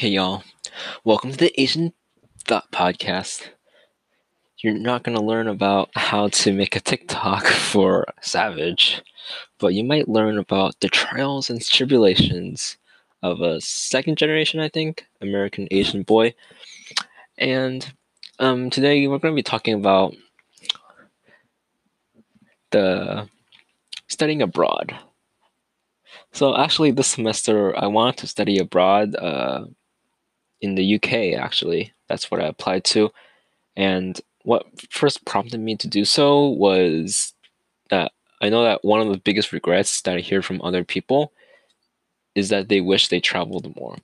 Hey y'all, welcome to the Asian Thought Podcast. You're not going to learn about how to make a TikTok for Savage, but you might learn about the trials and tribulations of a second generation, I think, American Asian boy. And um, today we're going to be talking about the studying abroad. So actually, this semester I wanted to study abroad. Uh, in the UK, actually. That's what I applied to. And what first prompted me to do so was that I know that one of the biggest regrets that I hear from other people is that they wish they traveled more.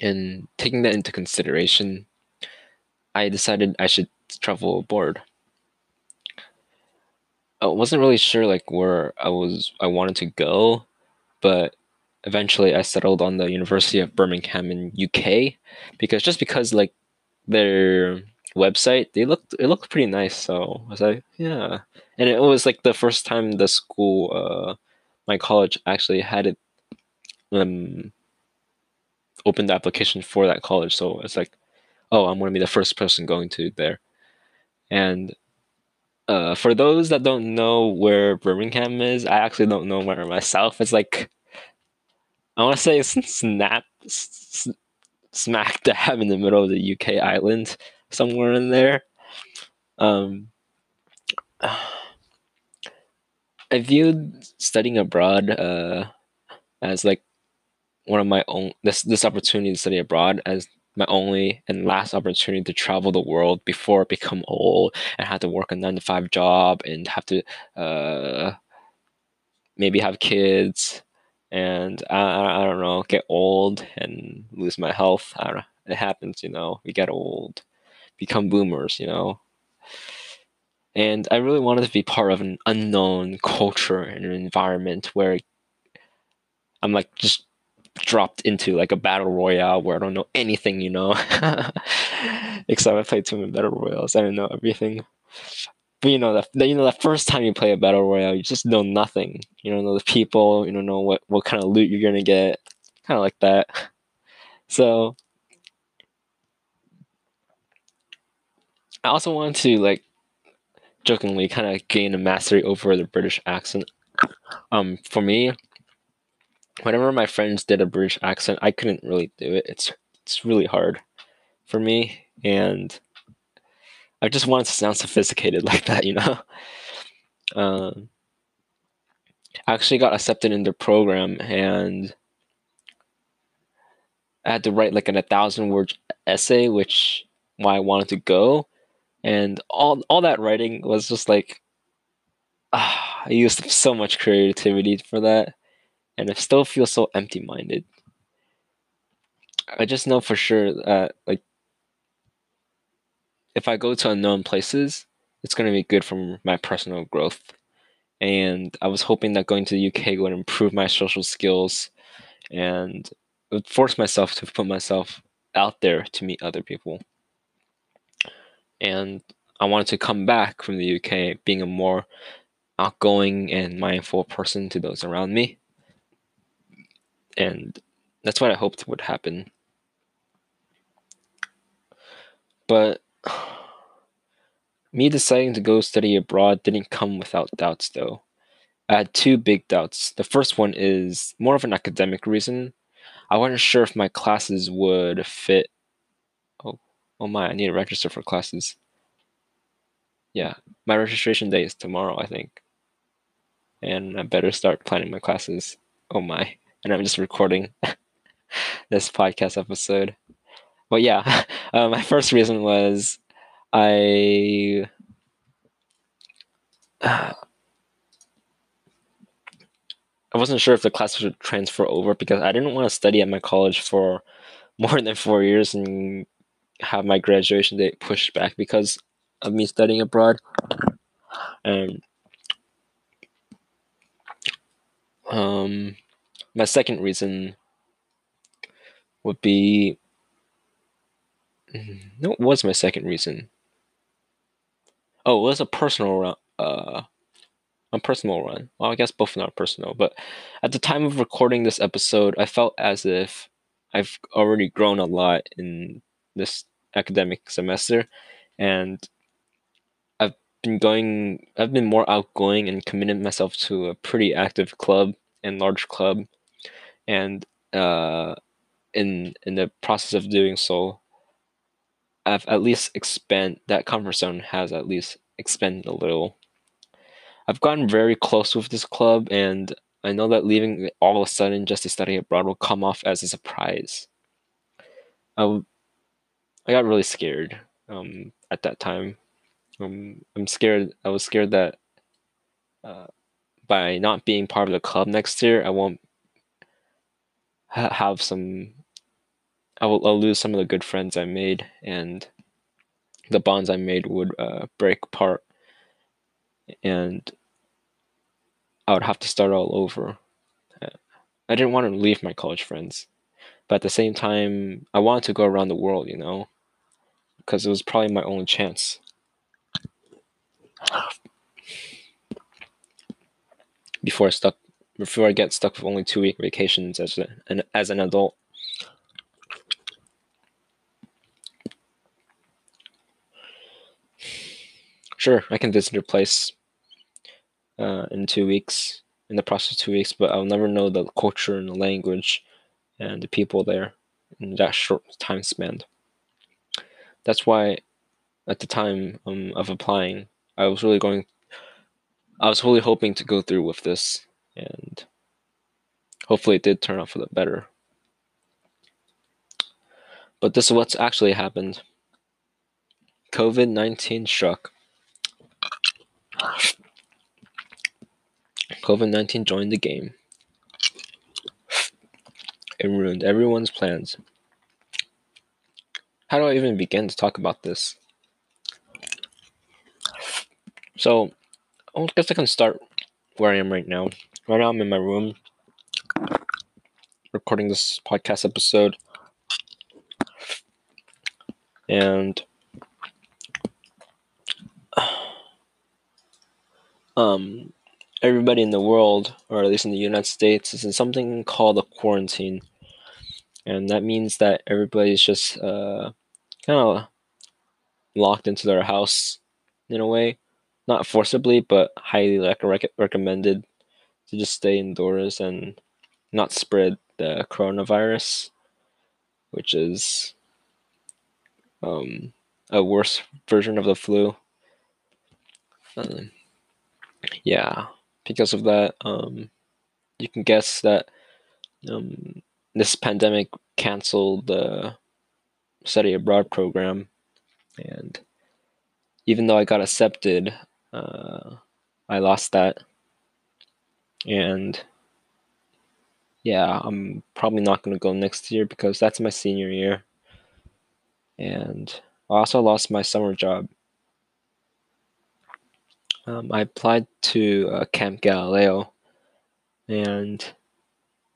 And taking that into consideration, I decided I should travel abroad. I wasn't really sure like where I was I wanted to go, but eventually I settled on the University of Birmingham in UK because just because like their website they looked it looked pretty nice. So I was like yeah. And it was like the first time the school uh my college actually had it um opened the application for that college. So it's like oh I'm gonna be the first person going to there. And uh, for those that don't know where Birmingham is, I actually don't know where myself. It's like I want to say snap s- smack dab in the middle of the UK island, somewhere in there. Um, I viewed studying abroad uh, as like one of my own this this opportunity to study abroad as my only and last opportunity to travel the world before I become old and have to work a nine to five job and have to uh, maybe have kids and I, I, don't know, get old and lose my health. I don't know. It happens, you know. We get old, become boomers, you know. And I really wanted to be part of an unknown culture and an environment where I'm like just dropped into like a battle royale where I don't know anything, you know. Except I played too many battle royales. I don't know everything. But you know that you know the first time you play a battle royale, you just know nothing. You don't know the people. You don't know what what kind of loot you're gonna get. Kind of like that. So I also wanted to like jokingly kind of gain a mastery over the British accent. Um, for me, whenever my friends did a British accent, I couldn't really do it. It's it's really hard for me, and I just wanted to sound sophisticated like that, you know. Um, I actually got accepted in the program, and I had to write like an a thousand word essay, which why I wanted to go, and all all that writing was just like ah, I used so much creativity for that, and I still feel so empty minded. I just know for sure that like if I go to unknown places, it's going to be good for my personal growth. And I was hoping that going to the UK would improve my social skills and force myself to put myself out there to meet other people. And I wanted to come back from the UK being a more outgoing and mindful person to those around me. And that's what I hoped would happen. But me deciding to go study abroad didn't come without doubts, though. I had two big doubts. The first one is more of an academic reason. I wasn't sure if my classes would fit. Oh, oh my! I need to register for classes. Yeah, my registration day is tomorrow, I think, and I better start planning my classes. Oh my! And I'm just recording this podcast episode. But yeah, uh, my first reason was I I wasn't sure if the classes would transfer over because I didn't want to study at my college for more than four years and have my graduation date pushed back because of me studying abroad. And um, my second reason would be no, what was my second reason? Oh, it was a personal run. Uh, a personal run. Well, I guess both not personal, but at the time of recording this episode, I felt as if I've already grown a lot in this academic semester, and I've been going. I've been more outgoing and committed myself to a pretty active club and large club, and uh, in in the process of doing so, I've at least expand that comfort zone has at least expanded a little. I've gotten very close with this club, and I know that leaving all of a sudden just to study abroad will come off as a surprise. I, I got really scared um, at that time. Um, I'm scared. I was scared that uh, by not being part of the club next year, I won't ha- have some. I will I'll lose some of the good friends I made, and the bonds I made would uh, break apart, and I would have to start all over. I didn't want to leave my college friends, but at the same time, I wanted to go around the world, you know, because it was probably my only chance. Before I stuck, before I get stuck with only two week vacations as an as an adult. Sure, I can visit your place uh, in two weeks, in the process of two weeks, but I'll never know the culture and the language and the people there in that short time span. That's why, at the time um, of applying, I was really going, I was really hoping to go through with this, and hopefully it did turn out for the better. But this is what's actually happened. COVID 19 struck. COVID 19 joined the game. It ruined everyone's plans. How do I even begin to talk about this? So, I guess I can start where I am right now. Right now, I'm in my room recording this podcast episode. And um, everybody in the world, or at least in the United States, is in something called a quarantine. And that means that everybody's just uh, kind of locked into their house in a way. Not forcibly, but highly rec- recommended to just stay indoors and not spread the coronavirus, which is um, a worse version of the flu. Um, yeah, because of that, um, you can guess that um, this pandemic canceled the study abroad program, and even though I got accepted, uh, I lost that, and yeah, I'm probably not going to go next year because that's my senior year, and I also lost my summer job um, I applied to uh, Camp Galileo, and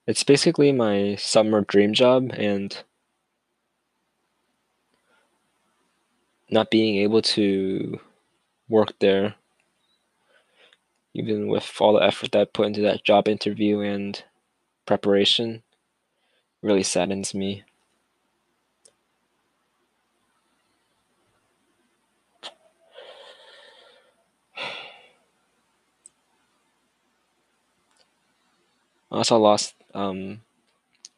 it's basically my summer dream job. And not being able to work there, even with all the effort that I put into that job interview and preparation, really saddens me. I also lost. Um,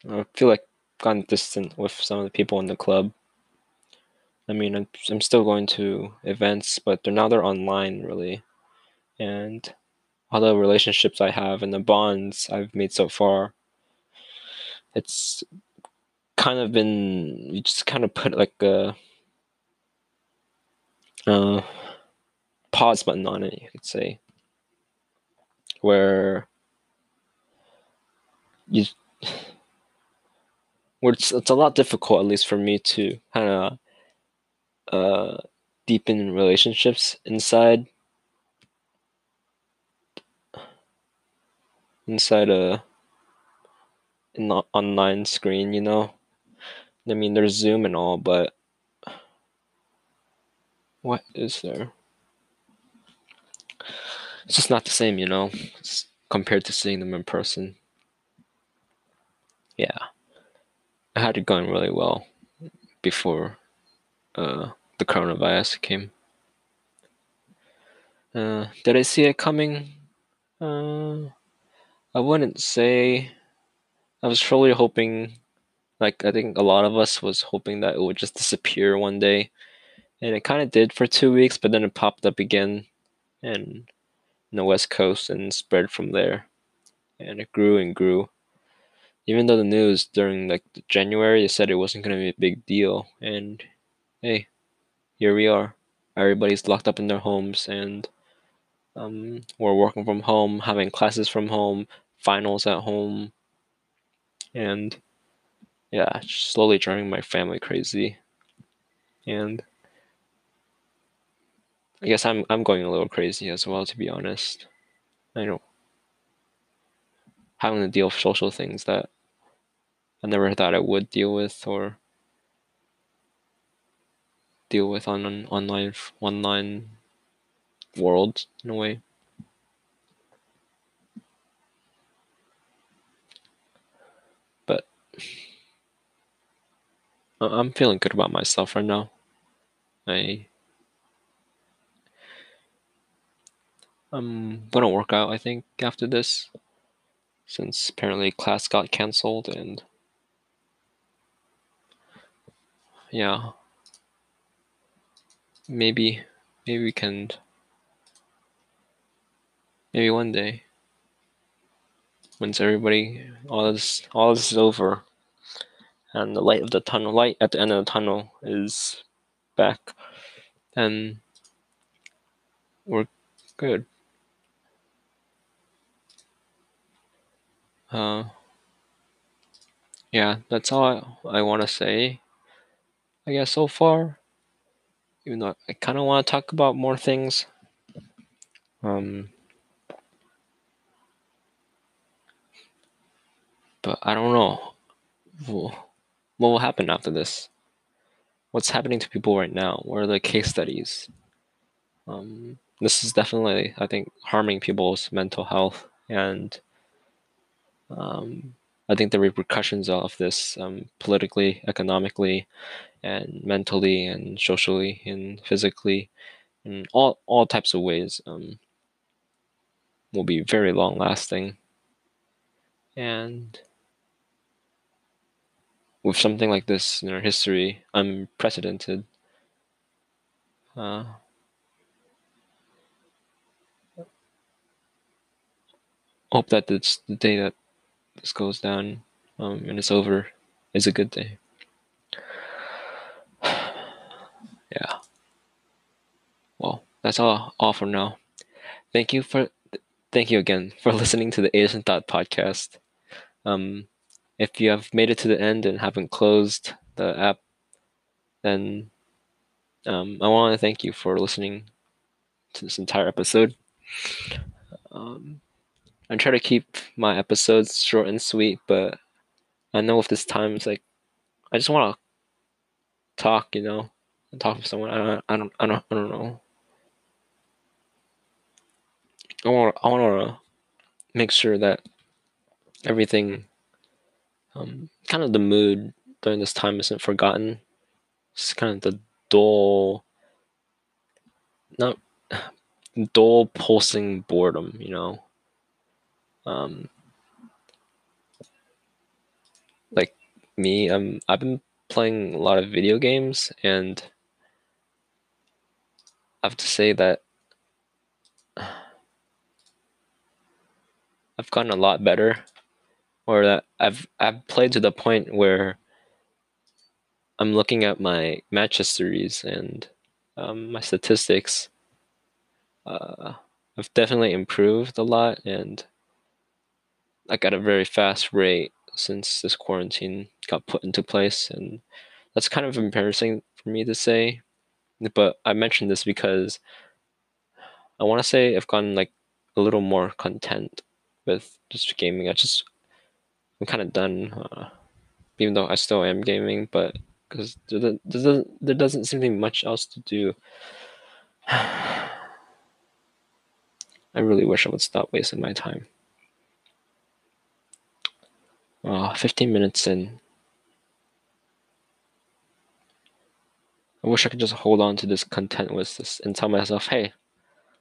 I feel like gotten distant with some of the people in the club. I mean, I'm, still going to events, but they're now they're online really, and all the relationships I have and the bonds I've made so far, it's kind of been you just kind of put like a uh, pause button on it, you could say, where you where it's, it's a lot difficult at least for me to kind of uh deepen relationships inside inside a an online screen you know? I mean there's zoom and all but what is there? It's just not the same you know it's compared to seeing them in person yeah. I had it going really well before uh, the coronavirus came. Uh, did I see it coming? Uh, I wouldn't say. I was truly hoping, like I think a lot of us was hoping that it would just disappear one day, and it kind of did for two weeks, but then it popped up again, and in the west coast and spread from there, and it grew and grew. Even though the news during like January said it wasn't gonna be a big deal, and hey, here we are. Everybody's locked up in their homes, and um, we're working from home, having classes from home, finals at home, and yeah, slowly driving my family crazy. And I guess I'm I'm going a little crazy as well, to be honest. I know having to deal with social things that I never thought I would deal with or deal with on an online online world in a way. But I'm feeling good about myself right now. I I'm gonna work out I think after this since apparently class got cancelled and yeah. Maybe maybe we can maybe one day once everybody all this all this is over and the light of the tunnel light at the end of the tunnel is back then we're good. Uh yeah that's all i, I want to say i guess so far. Even though i kind of want to talk about more things. Um but i don't know. What will happen after this? What's happening to people right now? What are the case studies? Um, this is definitely i think harming people's mental health and um, I think the repercussions of this um, politically, economically, and mentally, and socially, and physically, in all all types of ways, um, will be very long lasting. And with something like this in our history, unprecedented. Uh, hope that it's the day that this goes down um, and it's over is a good day. yeah. Well, that's all all for now. Thank you for thank you again for listening to the Asian Thought podcast. Um, if you have made it to the end and haven't closed the app, then um, I want to thank you for listening to this entire episode. Um, I try to keep my episodes short and sweet, but I know with this time it's like I just want to talk, you know, and talk with someone. I don't, I don't, I don't, I don't know. I want, I want to make sure that everything, um, kind of the mood during this time isn't forgotten. It's kind of the dull, not dull pulsing boredom, you know um, like me, um, I've been playing a lot of video games, and I have to say that I've gotten a lot better, or that I've I've played to the point where I'm looking at my match histories and um, my statistics. Uh, I've definitely improved a lot, and like at a very fast rate since this quarantine got put into place, and that's kind of embarrassing for me to say. But I mentioned this because I want to say I've gotten like a little more content with just gaming. I just I'm kind of done, uh, even though I still am gaming, but because there, there, there doesn't seem to be much else to do. I really wish I would stop wasting my time. Uh, 15 minutes in. I wish I could just hold on to this content with this and tell myself, hey,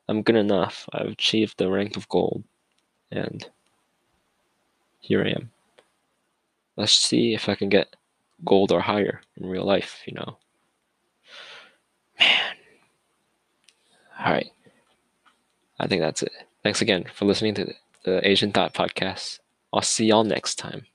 I'm good enough. I've achieved the rank of gold. And here I am. Let's see if I can get gold or higher in real life, you know. Man. All right. I think that's it. Thanks again for listening to the Asian Thought Podcast. I'll see y'all next time.